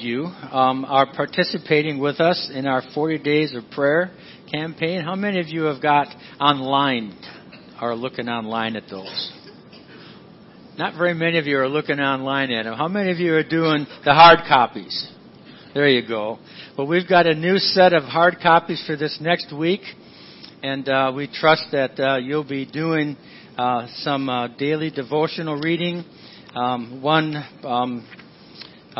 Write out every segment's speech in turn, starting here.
you um, are participating with us in our 40 Days of Prayer campaign. How many of you have got online, are looking online at those? Not very many of you are looking online at them. How many of you are doing the hard copies? There you go. Well, we've got a new set of hard copies for this next week, and uh, we trust that uh, you'll be doing uh, some uh, daily devotional reading. Um, one um,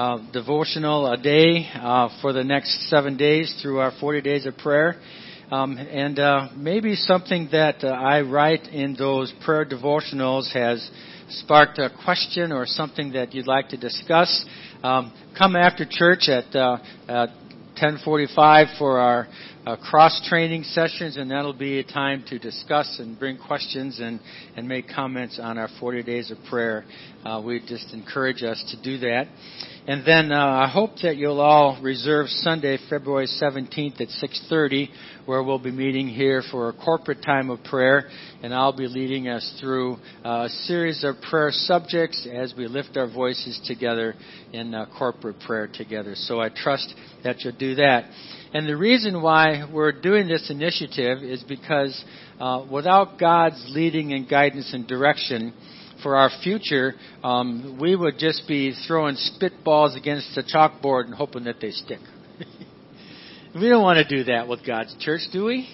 uh, devotional a day uh, for the next seven days through our 40 days of prayer. Um, and uh, maybe something that uh, I write in those prayer devotionals has sparked a question or something that you'd like to discuss. Um, come after church at, uh, at 10:45 for our uh, cross training sessions, and that'll be a time to discuss and bring questions and, and make comments on our 40 days of prayer. Uh, we just encourage us to do that. And then uh, I hope that you'll all reserve Sunday, February 17th at 6:30, where we'll be meeting here for a corporate time of prayer, and I'll be leading us through uh, a series of prayer subjects as we lift our voices together in uh, corporate prayer together. So I trust that you'll do that. And the reason why we're doing this initiative is because uh, without God's leading and guidance and direction for our future, um, we would just be throwing spitballs against the chalkboard and hoping that they stick. we don't want to do that with God's church, do we?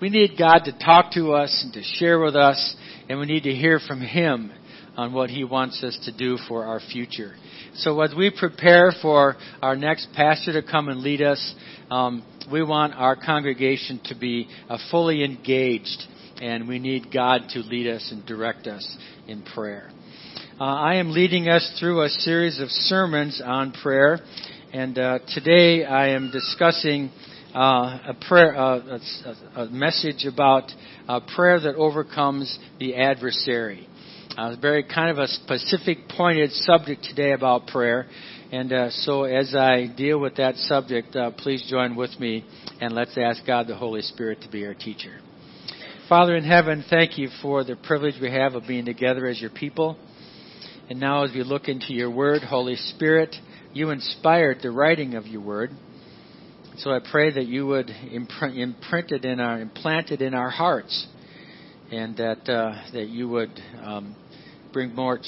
We need God to talk to us and to share with us, and we need to hear from Him on what He wants us to do for our future. So as we prepare for our next pastor to come and lead us, um, we want our congregation to be uh, fully engaged, and we need God to lead us and direct us in prayer. Uh, I am leading us through a series of sermons on prayer, and uh, today I am discussing uh, a prayer, uh, a, a, message about prayer that overcomes the adversary. Uh, very kind of a specific, pointed subject today about prayer. And uh, so, as I deal with that subject, uh, please join with me and let's ask God the Holy Spirit to be our teacher. Father in heaven, thank you for the privilege we have of being together as your people. And now, as we look into your word, Holy Spirit, you inspired the writing of your word. So I pray that you would imprint, it in our, implant it in our hearts, and that uh, that you would um, bring more,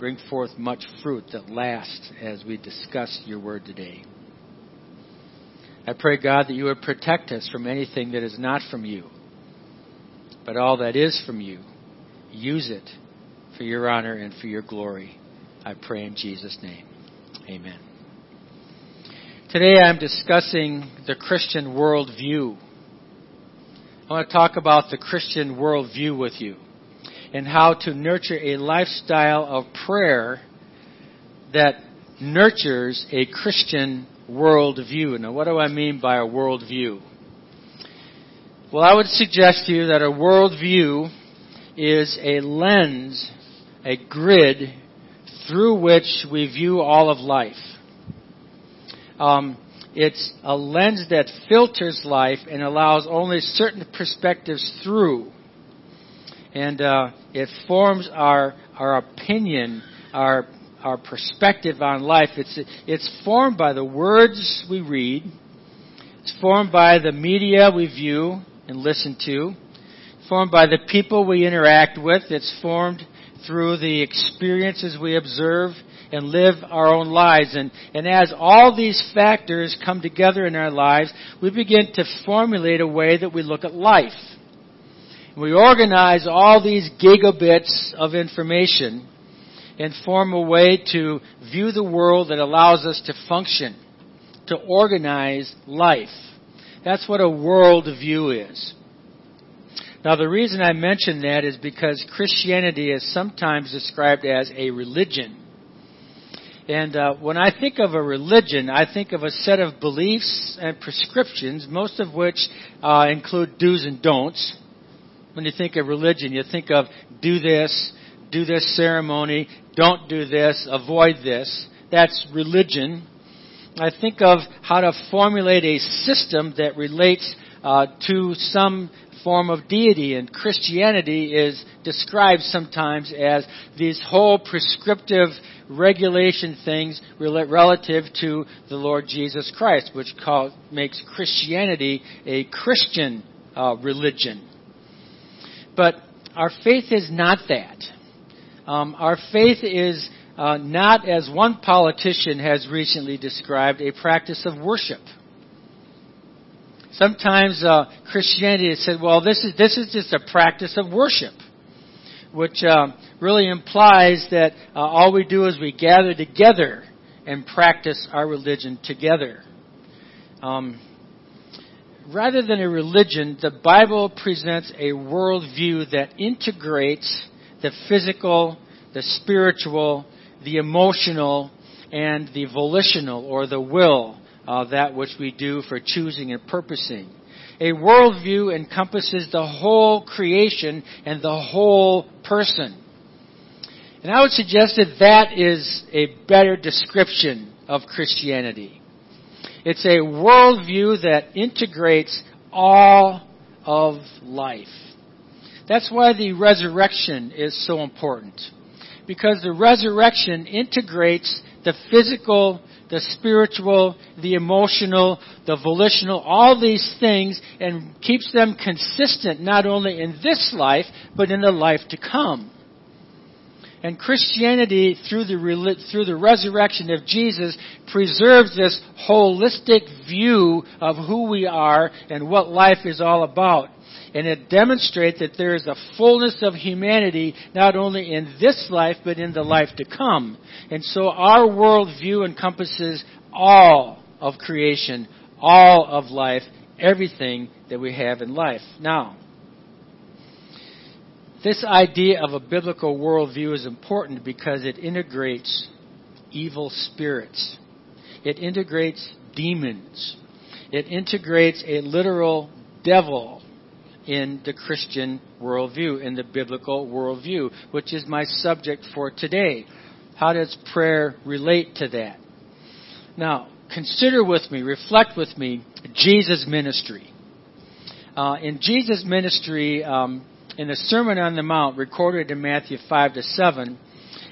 bring forth much fruit that lasts as we discuss your word today. I pray, God, that you would protect us from anything that is not from you, but all that is from you, use it for your honor and for your glory. I pray in Jesus' name. Amen. Today I'm discussing the Christian worldview. I want to talk about the Christian worldview with you and how to nurture a lifestyle of prayer that nurtures a Christian worldview. Now, what do I mean by a worldview? Well, I would suggest to you that a worldview is a lens, a grid through which we view all of life. Um, it's a lens that filters life and allows only certain perspectives through and uh, it forms our our opinion, our our perspective on life. It's it's formed by the words we read. It's formed by the media we view and listen to. Formed by the people we interact with. It's formed through the experiences we observe and live our own lives. And, and as all these factors come together in our lives, we begin to formulate a way that we look at life. We organize all these gigabits of information and form a way to view the world that allows us to function, to organize life. That's what a world view is. Now, the reason I mention that is because Christianity is sometimes described as a religion. And uh, when I think of a religion, I think of a set of beliefs and prescriptions, most of which uh, include do's and don'ts. When you think of religion, you think of do this, do this ceremony, don't do this, avoid this. That's religion. I think of how to formulate a system that relates uh, to some form of deity, and Christianity is described sometimes as these whole prescriptive regulation things relative to the Lord Jesus Christ, which call, makes Christianity a Christian uh, religion. But our faith is not that. Um, our faith is uh, not, as one politician has recently described, a practice of worship. Sometimes uh, Christianity has said, well, this is, this is just a practice of worship, which uh, really implies that uh, all we do is we gather together and practice our religion together. Um, rather than a religion, the Bible presents a worldview that integrates the physical, the spiritual, the emotional, and the volitional or the will, uh, that which we do for choosing and purposing. A worldview encompasses the whole creation and the whole person. And I would suggest that that is a better description of Christianity. It's a worldview that integrates all of life. That's why the resurrection is so important. Because the resurrection integrates the physical, the spiritual, the emotional, the volitional, all these things and keeps them consistent not only in this life, but in the life to come. And Christianity, through the, through the resurrection of Jesus, preserves this holistic view of who we are and what life is all about. And it demonstrates that there is a fullness of humanity not only in this life, but in the life to come. And so our worldview encompasses all of creation, all of life, everything that we have in life. Now, this idea of a biblical worldview is important because it integrates evil spirits. It integrates demons. It integrates a literal devil in the Christian worldview, in the biblical worldview, which is my subject for today. How does prayer relate to that? Now, consider with me, reflect with me, Jesus' ministry. Uh, in Jesus' ministry, um, in the Sermon on the Mount, recorded in Matthew 5 to 7,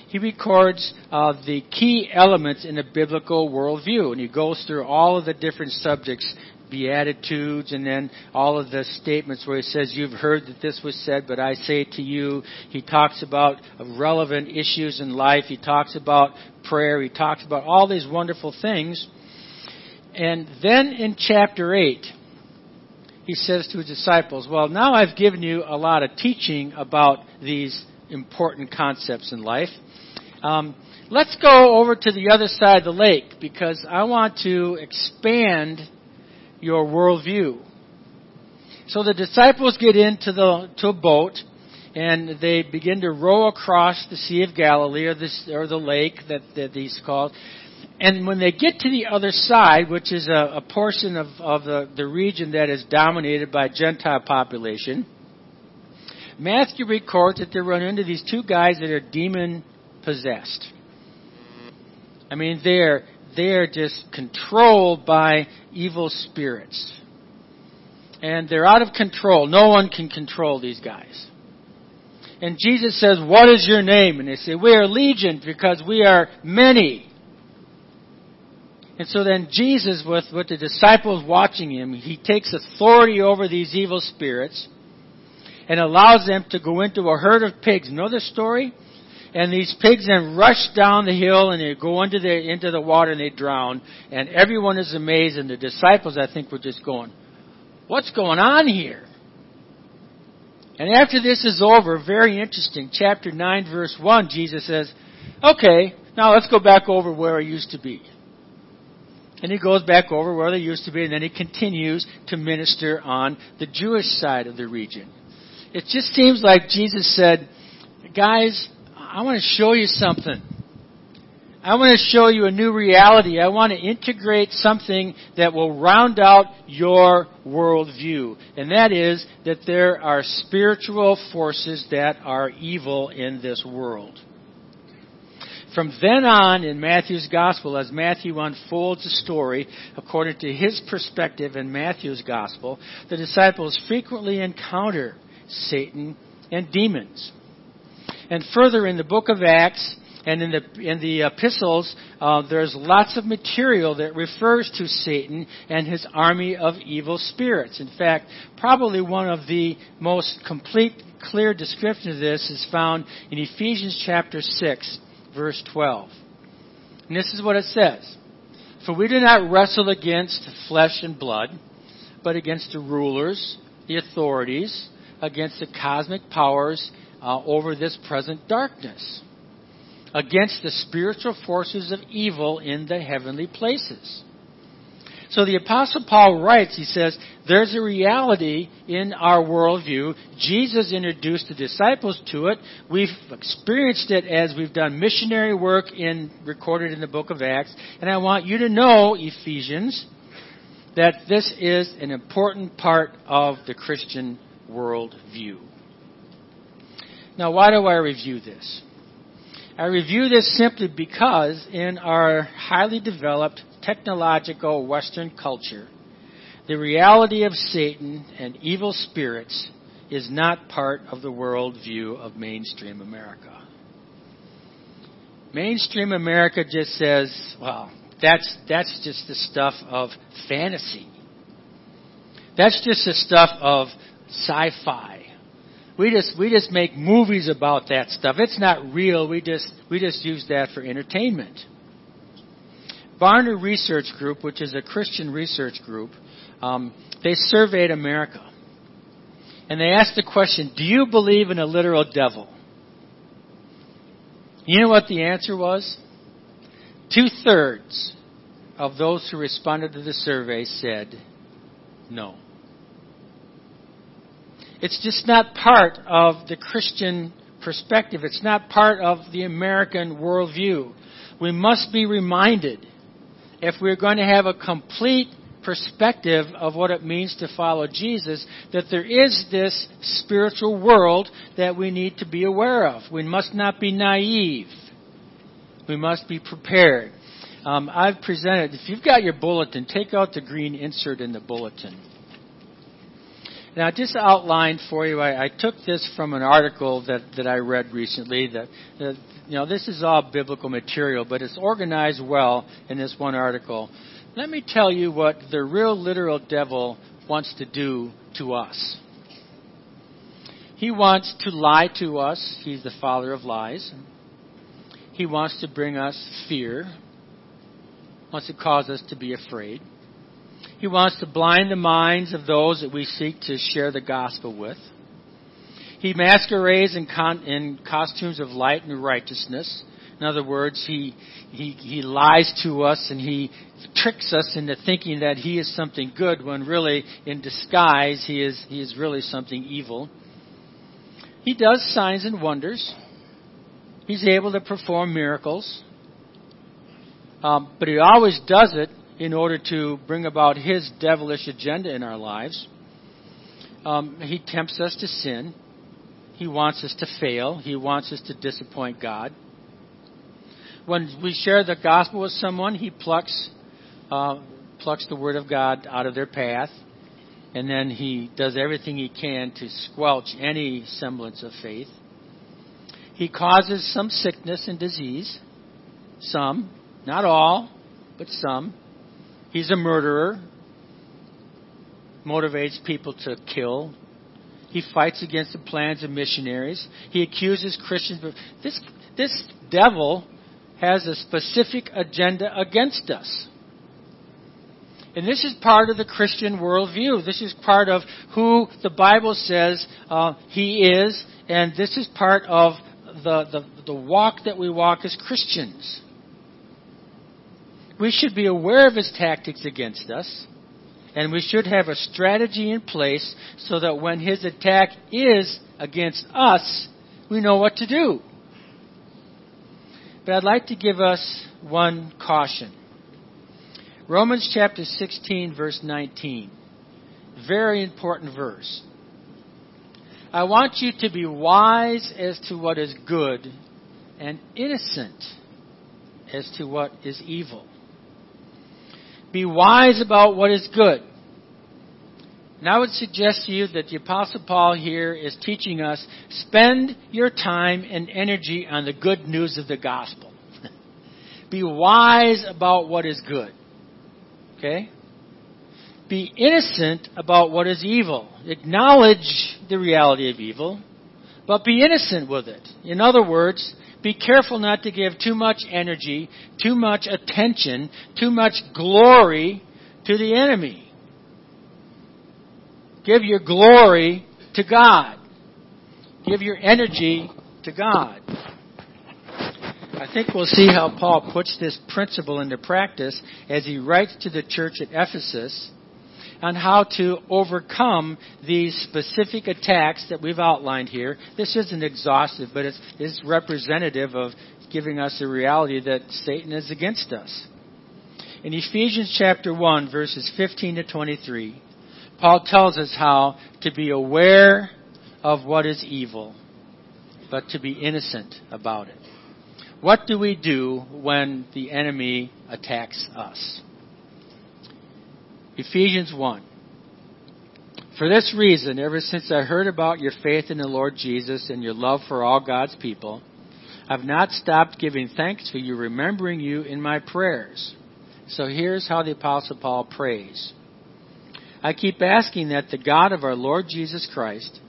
he records uh, the key elements in the biblical worldview. And he goes through all of the different subjects, Beatitudes, and then all of the statements where he says, You've heard that this was said, but I say to you. He talks about relevant issues in life. He talks about prayer. He talks about all these wonderful things. And then in chapter 8, he says to his disciples, Well, now I've given you a lot of teaching about these important concepts in life. Um, let's go over to the other side of the lake because I want to expand your worldview. So the disciples get into the to a boat and they begin to row across the Sea of Galilee or, this, or the lake that, that he's called. And when they get to the other side, which is a, a portion of, of the, the region that is dominated by Gentile population, Matthew records that they run into these two guys that are demon possessed. I mean, they're they're just controlled by evil spirits. And they're out of control. No one can control these guys. And Jesus says, What is your name? And they say, We are legion because we are many. And so then Jesus, with, with the disciples watching him, he takes authority over these evil spirits and allows them to go into a herd of pigs. Know the story? And these pigs then rush down the hill and they go into the, into the water and they drown. And everyone is amazed and the disciples, I think, were just going, what's going on here? And after this is over, very interesting, chapter 9 verse 1, Jesus says, okay, now let's go back over where I used to be. And he goes back over where they used to be, and then he continues to minister on the Jewish side of the region. It just seems like Jesus said, Guys, I want to show you something. I want to show you a new reality. I want to integrate something that will round out your worldview. And that is that there are spiritual forces that are evil in this world. From then on in Matthew's gospel, as Matthew unfolds the story according to his perspective in Matthew's gospel, the disciples frequently encounter Satan and demons. And further in the book of Acts, and in the in the epistles, uh, there's lots of material that refers to Satan and his army of evil spirits. In fact, probably one of the most complete, clear descriptions of this is found in Ephesians chapter six, verse twelve. And this is what it says: "For we do not wrestle against flesh and blood, but against the rulers, the authorities, against the cosmic powers uh, over this present darkness." against the spiritual forces of evil in the heavenly places. So the Apostle Paul writes, he says, there's a reality in our worldview. Jesus introduced the disciples to it. We've experienced it as we've done missionary work in, recorded in the book of Acts. And I want you to know, Ephesians, that this is an important part of the Christian worldview. Now, why do I review this? I review this simply because in our highly developed technological Western culture, the reality of Satan and evil spirits is not part of the worldview of mainstream America. Mainstream America just says, well, that's, that's just the stuff of fantasy. That's just the stuff of sci fi. We just we just make movies about that stuff. It's not real. We just we just use that for entertainment. Barna Research Group, which is a Christian research group, um, they surveyed America, and they asked the question: Do you believe in a literal devil? You know what the answer was? Two thirds of those who responded to the survey said no. It's just not part of the Christian perspective. It's not part of the American worldview. We must be reminded, if we're going to have a complete perspective of what it means to follow Jesus, that there is this spiritual world that we need to be aware of. We must not be naive. We must be prepared. Um, I've presented, if you've got your bulletin, take out the green insert in the bulletin. Now, just outlined for you, I, I took this from an article that, that I read recently. That, that you know, this is all biblical material, but it's organized well in this one article. Let me tell you what the real literal devil wants to do to us. He wants to lie to us. He's the father of lies. He wants to bring us fear. Wants to cause us to be afraid. He wants to blind the minds of those that we seek to share the gospel with. He masquerades in, con- in costumes of light and righteousness. In other words, he, he, he lies to us and he tricks us into thinking that he is something good when really in disguise he is, he is really something evil. He does signs and wonders. He's able to perform miracles. Um, but he always does it in order to bring about his devilish agenda in our lives. Um, he tempts us to sin. He wants us to fail. He wants us to disappoint God. When we share the gospel with someone, he plucks uh, plucks the word of God out of their path, and then he does everything he can to squelch any semblance of faith. He causes some sickness and disease, some, not all, but some. He's a murderer, motivates people to kill. He fights against the plans of missionaries. He accuses Christians. This, this devil has a specific agenda against us. And this is part of the Christian worldview. This is part of who the Bible says uh, he is, and this is part of the, the, the walk that we walk as Christians we should be aware of his tactics against us, and we should have a strategy in place so that when his attack is against us, we know what to do. But I'd like to give us one caution. Romans chapter 16, verse 19. Very important verse. I want you to be wise as to what is good and innocent as to what is evil. Be wise about what is good. And I would suggest to you that the Apostle Paul here is teaching us spend your time and energy on the good news of the gospel. Be wise about what is good. Okay? Be innocent about what is evil. Acknowledge the reality of evil, but be innocent with it. In other words, be careful not to give too much energy, too much attention, too much glory to the enemy. Give your glory to God. Give your energy to God. I think we'll see how Paul puts this principle into practice as he writes to the church at Ephesus on how to overcome these specific attacks that we've outlined here. This isn't exhaustive, but it's, it's representative of giving us a reality that Satan is against us. In Ephesians chapter 1, verses 15 to 23, Paul tells us how to be aware of what is evil, but to be innocent about it. What do we do when the enemy attacks us? Ephesians 1. For this reason, ever since I heard about your faith in the Lord Jesus and your love for all God's people, I've not stopped giving thanks for you, remembering you in my prayers. So here's how the Apostle Paul prays. I keep asking that the God of our Lord Jesus Christ,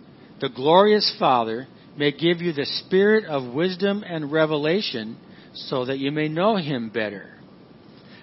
the glorious Father, may give you the spirit of wisdom and revelation so that you may know him better.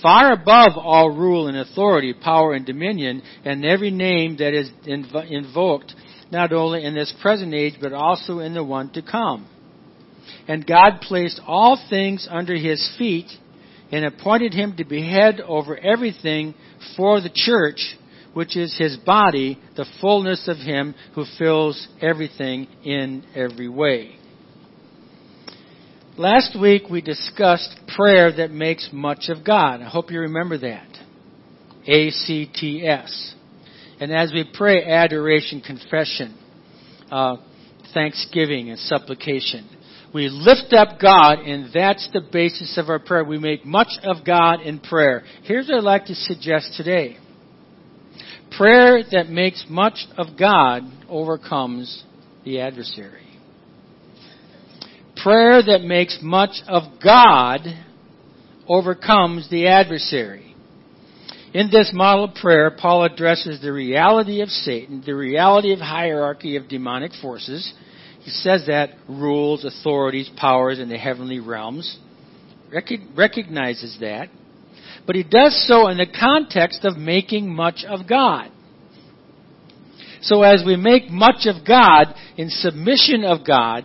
Far above all rule and authority, power and dominion, and every name that is inv- invoked, not only in this present age, but also in the one to come. And God placed all things under his feet and appointed him to be head over everything for the church, which is his body, the fullness of him who fills everything in every way. Last week we discussed prayer that makes much of God. I hope you remember that. ACTS. And as we pray adoration, confession, uh, thanksgiving, and supplication, we lift up God, and that's the basis of our prayer. We make much of God in prayer. Here's what I'd like to suggest today prayer that makes much of God overcomes the adversary. Prayer that makes much of God overcomes the adversary. In this model of prayer, Paul addresses the reality of Satan, the reality of hierarchy of demonic forces, he says that rules, authorities, powers in the heavenly realms. recognizes that. But he does so in the context of making much of God. So as we make much of God in submission of God,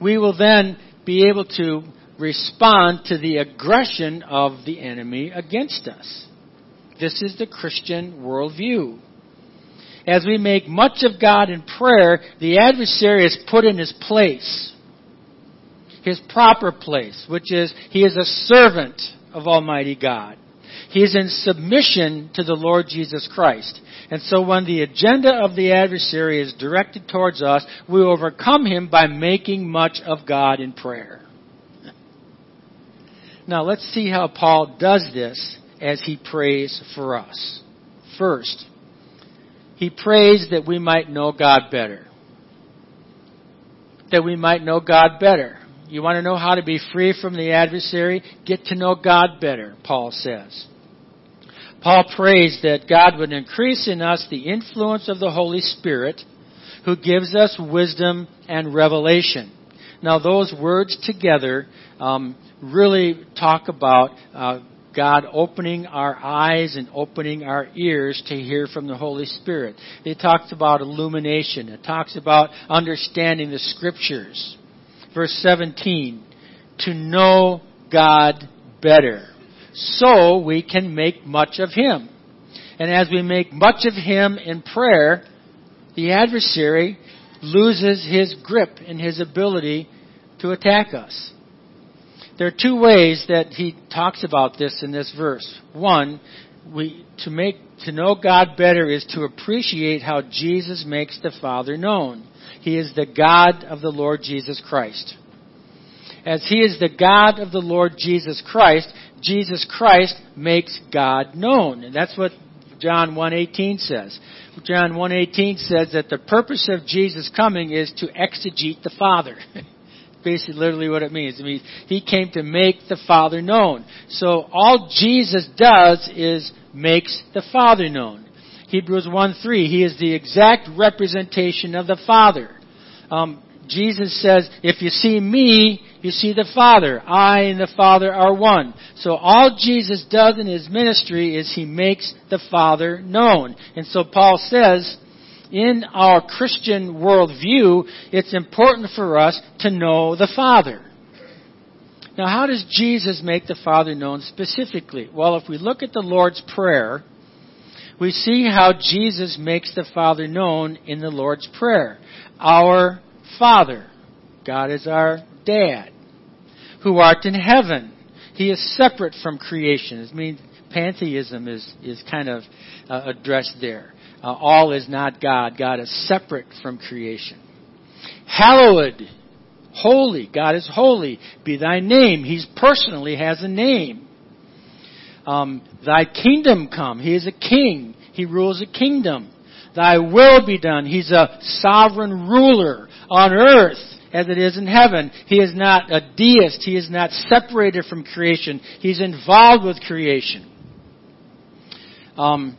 we will then be able to respond to the aggression of the enemy against us. This is the Christian worldview as we make much of God in prayer, the adversary is put in his place. His proper place, which is he is a servant of Almighty God. He is in submission to the Lord Jesus Christ. And so when the agenda of the adversary is directed towards us, we overcome him by making much of God in prayer. Now let's see how Paul does this as he prays for us. First, he prays that we might know God better. That we might know God better. You want to know how to be free from the adversary? Get to know God better, Paul says. Paul prays that God would increase in us the influence of the Holy Spirit who gives us wisdom and revelation. Now, those words together um, really talk about uh, God opening our eyes and opening our ears to hear from the Holy Spirit. It talks about illumination. It talks about understanding the scriptures. Verse 17, to know God better. so we can make much of him. And as we make much of him in prayer, the adversary loses his grip and his ability to attack us. There are two ways that he talks about this in this verse. One, we, to make, to know God better is to appreciate how Jesus makes the Father known. He is the God of the Lord Jesus Christ. As He is the God of the Lord Jesus Christ, Jesus Christ makes God known. And that's what John 1.18 says. John 1.18 says that the purpose of Jesus coming is to exegete the Father. Basically, literally what it means. It means He came to make the Father known. So all Jesus does is makes the Father known. Hebrews 1.3, He is the exact representation of the Father. Um, Jesus says, if you see me, you see the Father. I and the Father are one. So all Jesus does in His ministry is He makes the Father known. And so Paul says, in our Christian worldview, it's important for us to know the Father. Now, how does Jesus make the Father known specifically? Well, if we look at the Lord's Prayer, we see how Jesus makes the Father known in the Lord's Prayer. Our Father. God is our dad. Who art in heaven. He is separate from creation. It means pantheism is, is kind of uh, addressed there. Uh, all is not God. God is separate from creation. Hallowed. Holy. God is holy. Be thy name. He personally has a name. Um, thy kingdom come. He is a king. He rules a kingdom. Thy will be done. He's a sovereign ruler on earth as it is in heaven. He is not a deist. He is not separated from creation. He's involved with creation. Um,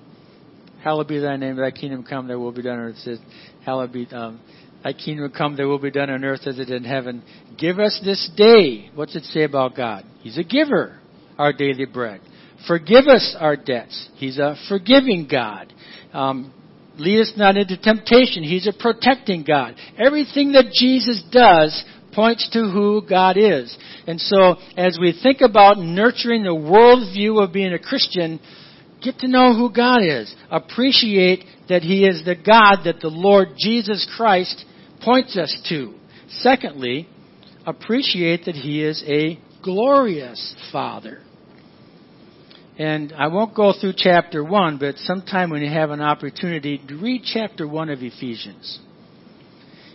hallowed be thy name, thy kingdom come, thy will be done on earth. Says, hallowed be, um, thy kingdom come, thy will be done on earth as it is in heaven. Give us this day. What's it say about God? He's a giver, our daily bread. Forgive us our debts. He's a forgiving God. Um, Lead us not into temptation. He's a protecting God. Everything that Jesus does points to who God is. And so, as we think about nurturing the worldview of being a Christian, get to know who God is. Appreciate that He is the God that the Lord Jesus Christ points us to. Secondly, appreciate that He is a glorious Father. And I won't go through chapter 1, but sometime when you have an opportunity, read chapter 1 of Ephesians.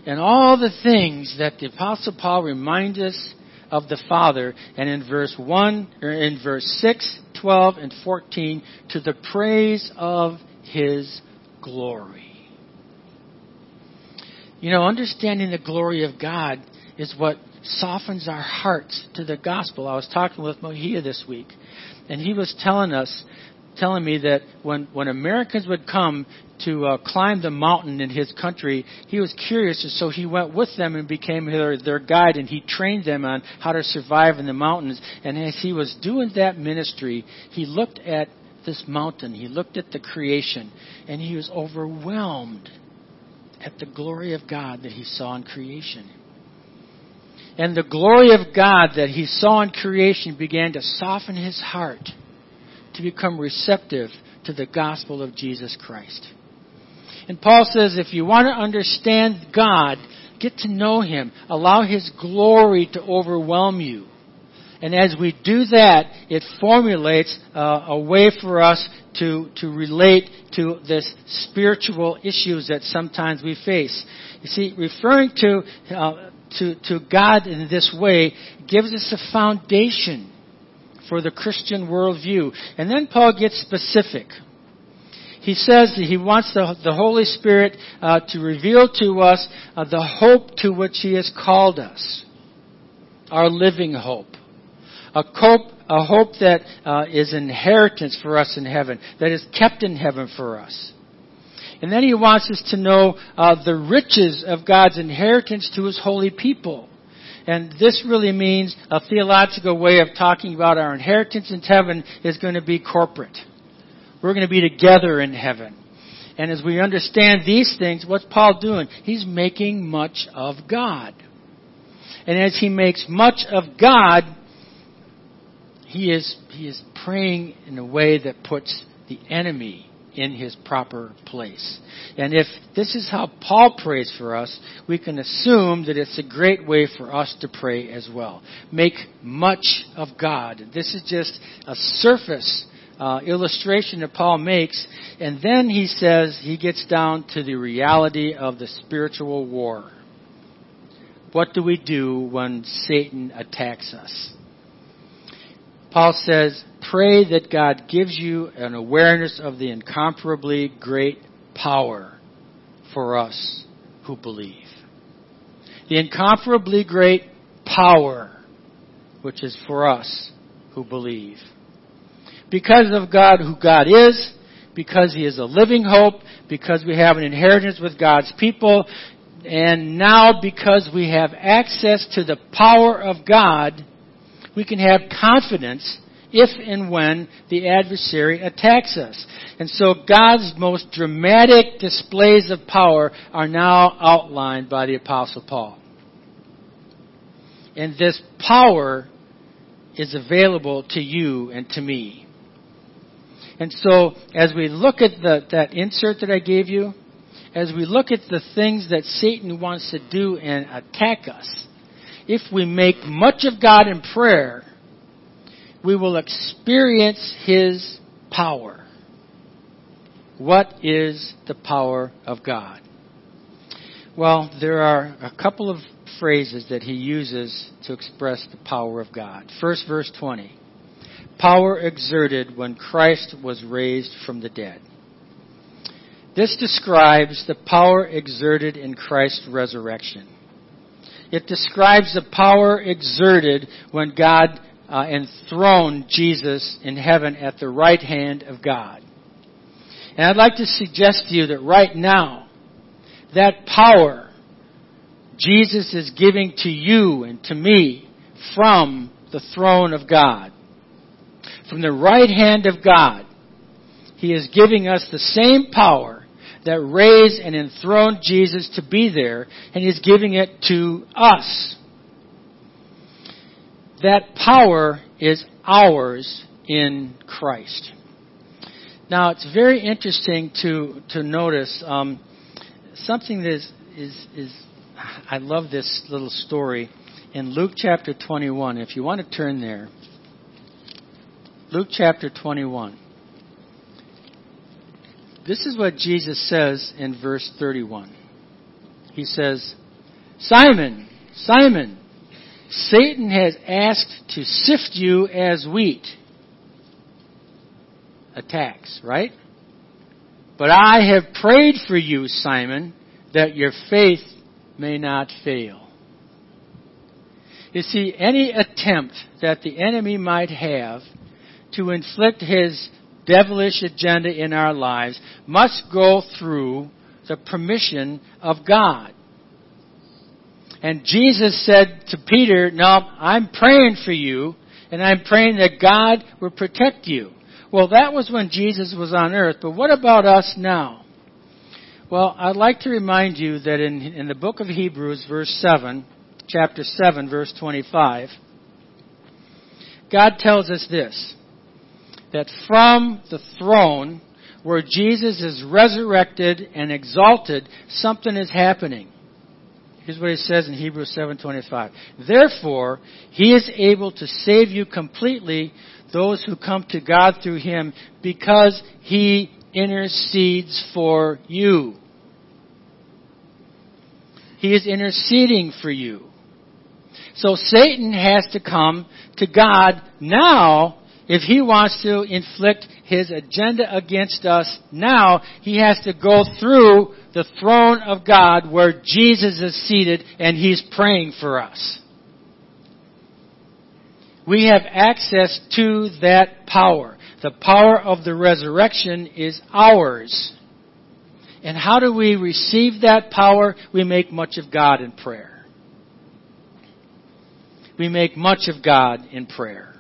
And all the things that the Apostle Paul reminds us of the Father, and in verse 1, or in verse 6, 12, and 14, to the praise of His glory. You know, understanding the glory of God is what softens our hearts to the gospel. I was talking with Mohia this week and he was telling us, telling me that when when Americans would come to uh, climb the mountain in his country, he was curious, and so he went with them and became their their guide, and he trained them on how to survive in the mountains. And as he was doing that ministry, he looked at this mountain, he looked at the creation, and he was overwhelmed at the glory of God that he saw in creation. And the glory of God that he saw in creation began to soften his heart to become receptive to the gospel of Jesus Christ. And Paul says if you want to understand God, get to know him. Allow his glory to overwhelm you. And as we do that, it formulates uh, a way for us to, to relate to this spiritual issues that sometimes we face. You see, referring to uh, to, to God in this way gives us a foundation for the Christian worldview. And then Paul gets specific. He says that he wants the, the Holy Spirit uh, to reveal to us uh, the hope to which he has called us. Our living hope. A hope, a hope that uh, is inheritance for us in heaven, that is kept in heaven for us. And then he wants us to know uh, the riches of God's inheritance to his holy people. And this really means a theological way of talking about our inheritance in heaven is going to be corporate. We're going to be together in heaven. And as we understand these things, what's Paul doing? He's making much of God. And as he makes much of God, he is, he is praying in a way that puts the enemy in his proper place. And if this is how Paul prays for us, we can assume that it's a great way for us to pray as well. Make much of God. This is just a surface uh, illustration that Paul makes. And then he says he gets down to the reality of the spiritual war. What do we do when Satan attacks us? Paul says, pray that God gives you an awareness of the incomparably great power for us who believe. The incomparably great power which is for us who believe. Because of God who God is, because He is a living hope, because we have an inheritance with God's people, and now because we have access to the power of God, we can have confidence if and when the adversary attacks us. And so God's most dramatic displays of power are now outlined by the Apostle Paul. And this power is available to you and to me. And so, as we look at the, that insert that I gave you, as we look at the things that Satan wants to do and attack us, if we make much of God in prayer, we will experience His power. What is the power of God? Well, there are a couple of phrases that he uses to express the power of God. First, verse 20. Power exerted when Christ was raised from the dead. This describes the power exerted in Christ's resurrection. It describes the power exerted when God uh, enthroned Jesus in heaven at the right hand of God. And I'd like to suggest to you that right now, that power Jesus is giving to you and to me from the throne of God. From the right hand of God, He is giving us the same power that raised and enthroned Jesus to be there, and He's giving it to us. That power is ours in Christ. Now, it's very interesting to, to notice um, something that is, is, is, I love this little story in Luke chapter 21. If you want to turn there, Luke chapter 21. This is what Jesus says in verse 31. He says, Simon, Simon, Satan has asked to sift you as wheat. Attacks, right? But I have prayed for you, Simon, that your faith may not fail. You see, any attempt that the enemy might have to inflict his devilish agenda in our lives must go through the permission of God. And Jesus said to Peter, No, I'm praying for you, and I'm praying that God will protect you. Well, that was when Jesus was on earth, but what about us now? Well, I'd like to remind you that in, in the book of Hebrews, verse 7, chapter 7, verse 25, God tells us this that from the throne where Jesus is resurrected and exalted, something is happening. Here's what he says in Hebrews 7:25. Therefore, he is able to save you completely those who come to God through him because he intercedes for you. He is interceding for you. So Satan has to come to God now if he wants to inflict his agenda against us now, he has to go through the throne of God where Jesus is seated and he's praying for us. We have access to that power. The power of the resurrection is ours. And how do we receive that power? We make much of God in prayer. We make much of God in prayer.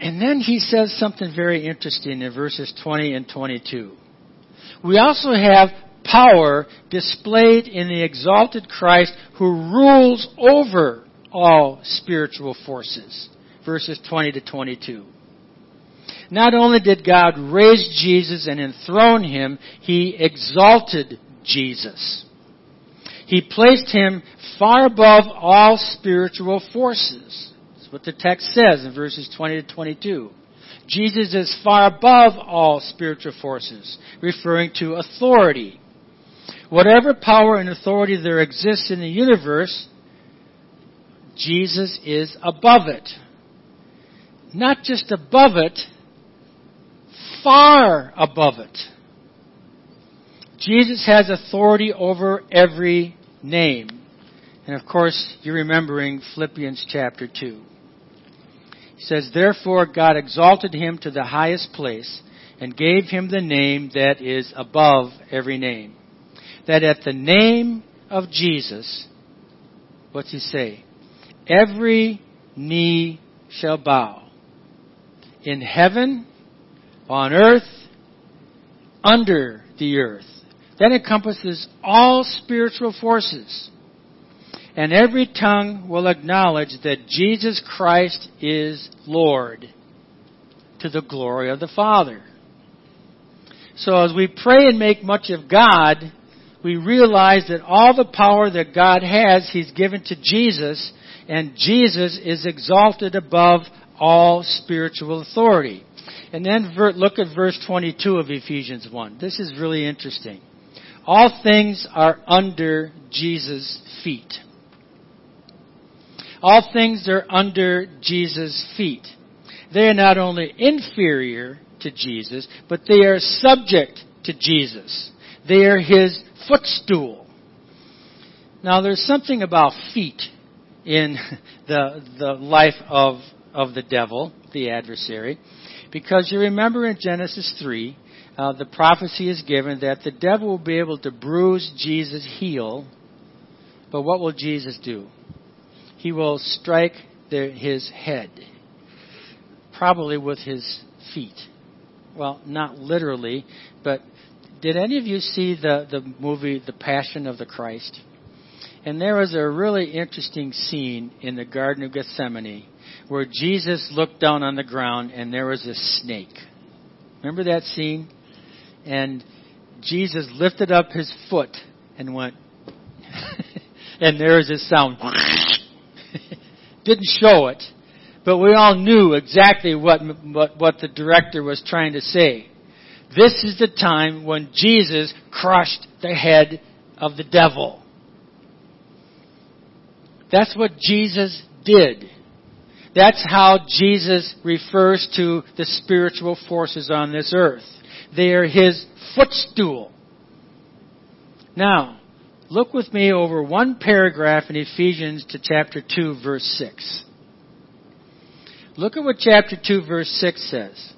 And then he says something very interesting in verses 20 and 22. We also have power displayed in the exalted Christ who rules over all spiritual forces. verses 20 to 22. Not only did God raise Jesus and enthrone him, he exalted Jesus. He placed him far above all spiritual forces. What the text says in verses 20 to 22. Jesus is far above all spiritual forces, referring to authority. Whatever power and authority there exists in the universe, Jesus is above it. Not just above it, far above it. Jesus has authority over every name. And of course, you're remembering Philippians chapter 2. He says, Therefore God exalted him to the highest place and gave him the name that is above every name. That at the name of Jesus, what's he say? Every knee shall bow. In heaven, on earth, under the earth. That encompasses all spiritual forces and every tongue will acknowledge that Jesus Christ is Lord to the glory of the Father. So as we pray and make much of God, we realize that all the power that God has, He's given to Jesus, and Jesus is exalted above all spiritual authority. And then look at verse 22 of Ephesians 1. This is really interesting. All things are under Jesus' feet. All things are under Jesus' feet. They are not only inferior to Jesus, but they are subject to Jesus. They are his footstool. Now there's something about feet in the, the life of, of the devil, the adversary, because you remember in Genesis 3, uh, the prophecy is given that the devil will be able to bruise Jesus' heel, but what will Jesus do? He will strike the, his head, probably with his feet. Well, not literally, but did any of you see the, the movie The Passion of the Christ? And there was a really interesting scene in the Garden of Gethsemane where Jesus looked down on the ground and there was a snake. Remember that scene? And Jesus lifted up his foot and went, and there was this sound. Didn't show it, but we all knew exactly what, what, what the director was trying to say. This is the time when Jesus crushed the head of the devil. That's what Jesus did. That's how Jesus refers to the spiritual forces on this earth. They are his footstool. Now, Look with me over one paragraph in Ephesians to chapter 2, verse 6. Look at what chapter 2, verse 6 says.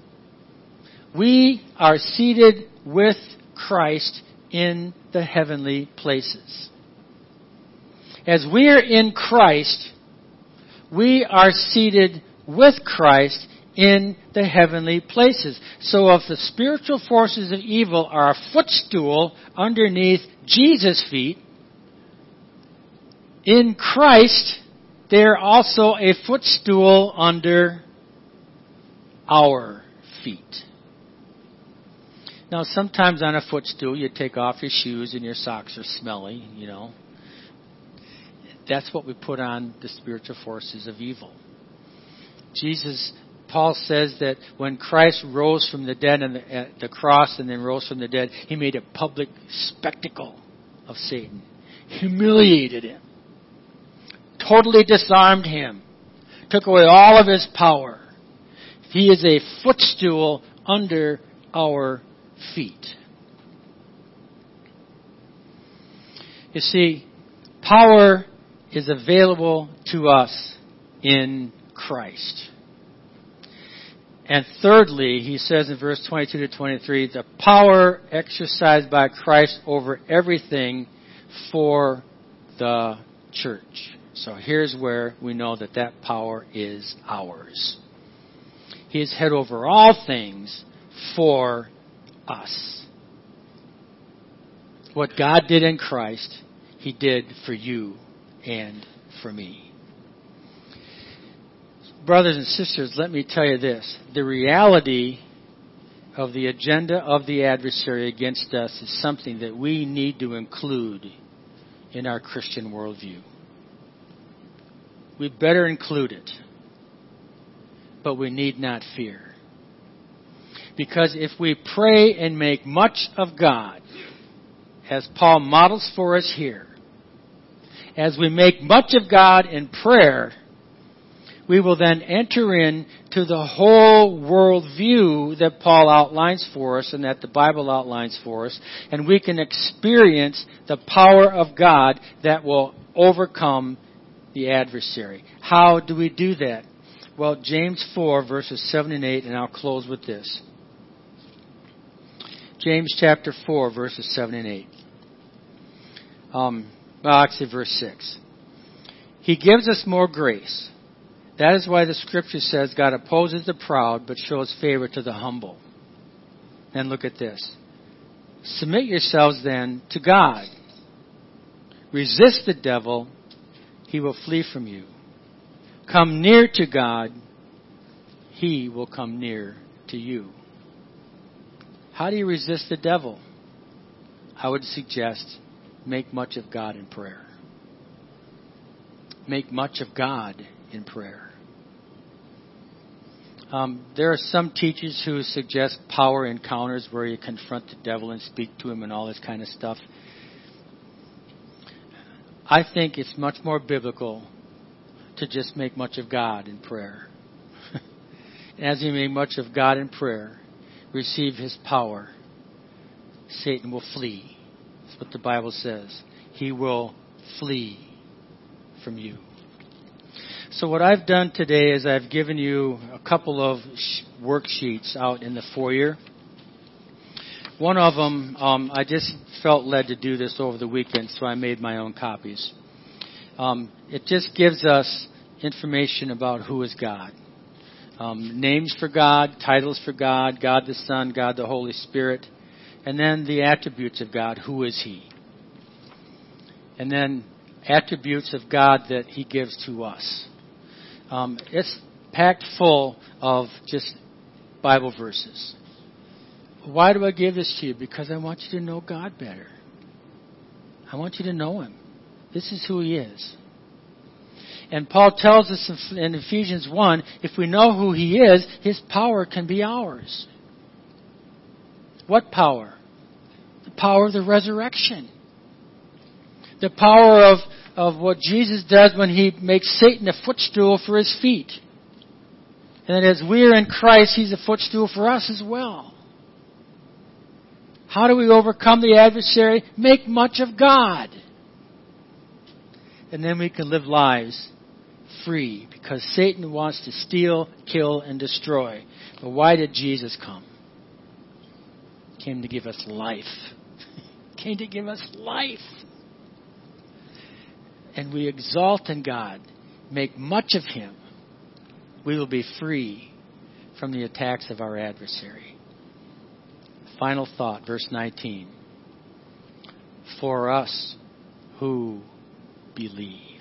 We are seated with Christ in the heavenly places. As we are in Christ, we are seated with Christ in the heavenly places. So if the spiritual forces of evil are a footstool underneath Jesus' feet, in Christ, they're also a footstool under our feet. Now, sometimes on a footstool, you take off your shoes and your socks are smelly, you know. That's what we put on the spiritual forces of evil. Jesus Paul says that when Christ rose from the dead and the, uh, the cross and then rose from the dead, he made a public spectacle of Satan, humiliated him, totally disarmed him, took away all of his power. He is a footstool under our feet. You see, power is available to us in Christ. And thirdly, he says in verse 22 to 23, the power exercised by Christ over everything for the church. So here's where we know that that power is ours. He is head over all things for us. What God did in Christ, He did for you and for me. Brothers and sisters, let me tell you this. The reality of the agenda of the adversary against us is something that we need to include in our Christian worldview. We better include it, but we need not fear. Because if we pray and make much of God, as Paul models for us here, as we make much of God in prayer, we will then enter into the whole world view that Paul outlines for us and that the Bible outlines for us, and we can experience the power of God that will overcome the adversary. How do we do that? Well, James 4, verses 7 and 8, and I'll close with this. James chapter 4, verses 7 and 8. Um, well, actually, verse 6. He gives us more grace. That is why the scripture says God opposes the proud but shows favor to the humble. And look at this. Submit yourselves then to God. Resist the devil, he will flee from you. Come near to God, he will come near to you. How do you resist the devil? I would suggest make much of God in prayer. Make much of God in prayer. Um, there are some teachers who suggest power encounters where you confront the devil and speak to him and all this kind of stuff. I think it's much more biblical to just make much of God in prayer. As you make much of God in prayer, receive his power, Satan will flee. That's what the Bible says. He will flee from you. So what I've done today is I've given you a couple of worksheets out in the foyer. One of them, um, I just felt led to do this over the weekend, so I made my own copies. Um, it just gives us information about who is God. Um, names for God, titles for God, God the Son, God the Holy Spirit, and then the attributes of God. Who is He? And then attributes of God that He gives to us. Um, it's packed full of just Bible verses. Why do I give this to you? Because I want you to know God better. I want you to know Him. This is who He is. And Paul tells us in Ephesians 1 if we know who He is, His power can be ours. What power? The power of the resurrection. The power of of what Jesus does when he makes Satan a footstool for his feet. And that as we're in Christ, he's a footstool for us as well. How do we overcome the adversary? Make much of God. And then we can live lives free because Satan wants to steal, kill, and destroy. But why did Jesus come? He came to give us life. Came to give us life and we exalt in God, make much of Him, we will be free from the attacks of our adversary. Final thought, verse 19. For us who believe.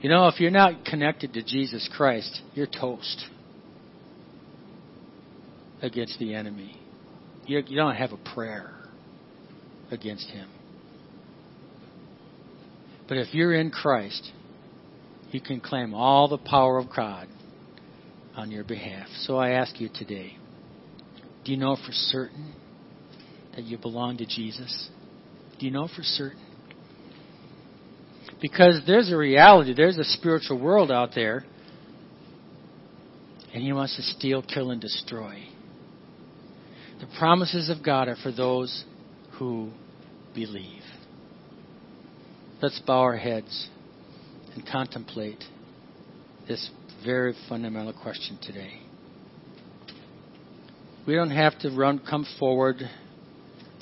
You know, if you're not connected to Jesus Christ, you're toast against the enemy. You, you don't have a prayer against him. But if you're in Christ, you can claim all the power of God on your behalf. So I ask you today do you know for certain that you belong to Jesus? Do you know for certain? Because there's a reality, there's a spiritual world out there, and He wants to steal, kill, and destroy. The promises of God are for those who believe. Let's bow our heads and contemplate this very fundamental question today. We don't have to run, come forward,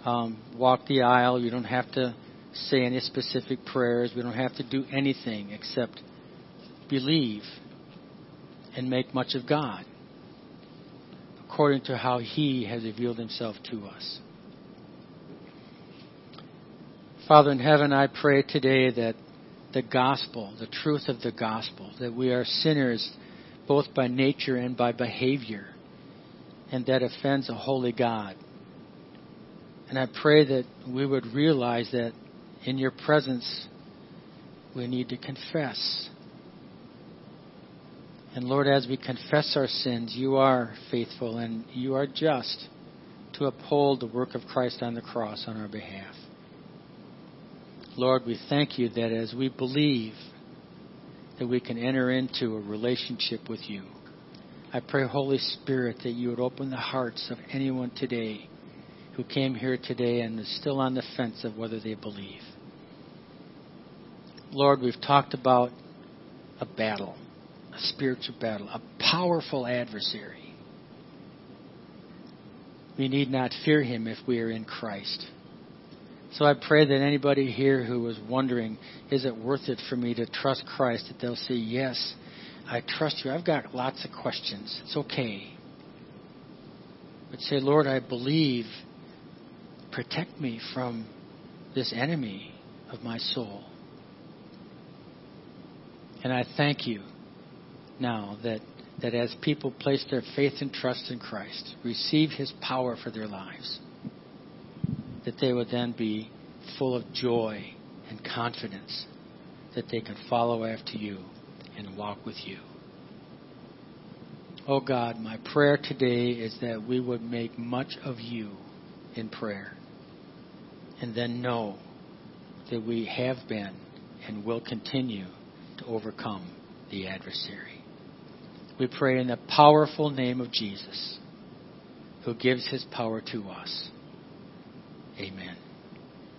um, walk the aisle. You don't have to say any specific prayers. We don't have to do anything except believe and make much of God according to how He has revealed Himself to us. Father in heaven, I pray today that the gospel, the truth of the gospel, that we are sinners both by nature and by behavior, and that offends a holy God. And I pray that we would realize that in your presence we need to confess. And Lord, as we confess our sins, you are faithful and you are just to uphold the work of Christ on the cross on our behalf. Lord, we thank you that as we believe that we can enter into a relationship with you. I pray, Holy Spirit, that you would open the hearts of anyone today who came here today and is still on the fence of whether they believe. Lord, we've talked about a battle, a spiritual battle, a powerful adversary. We need not fear him if we are in Christ. So I pray that anybody here who is wondering, is it worth it for me to trust Christ, that they'll say, yes, I trust you. I've got lots of questions. It's okay. But say, Lord, I believe. Protect me from this enemy of my soul. And I thank you now that, that as people place their faith and trust in Christ, receive his power for their lives that they would then be full of joy and confidence that they can follow after you and walk with you. Oh God, my prayer today is that we would make much of you in prayer and then know that we have been and will continue to overcome the adversary. We pray in the powerful name of Jesus, who gives his power to us. Amen.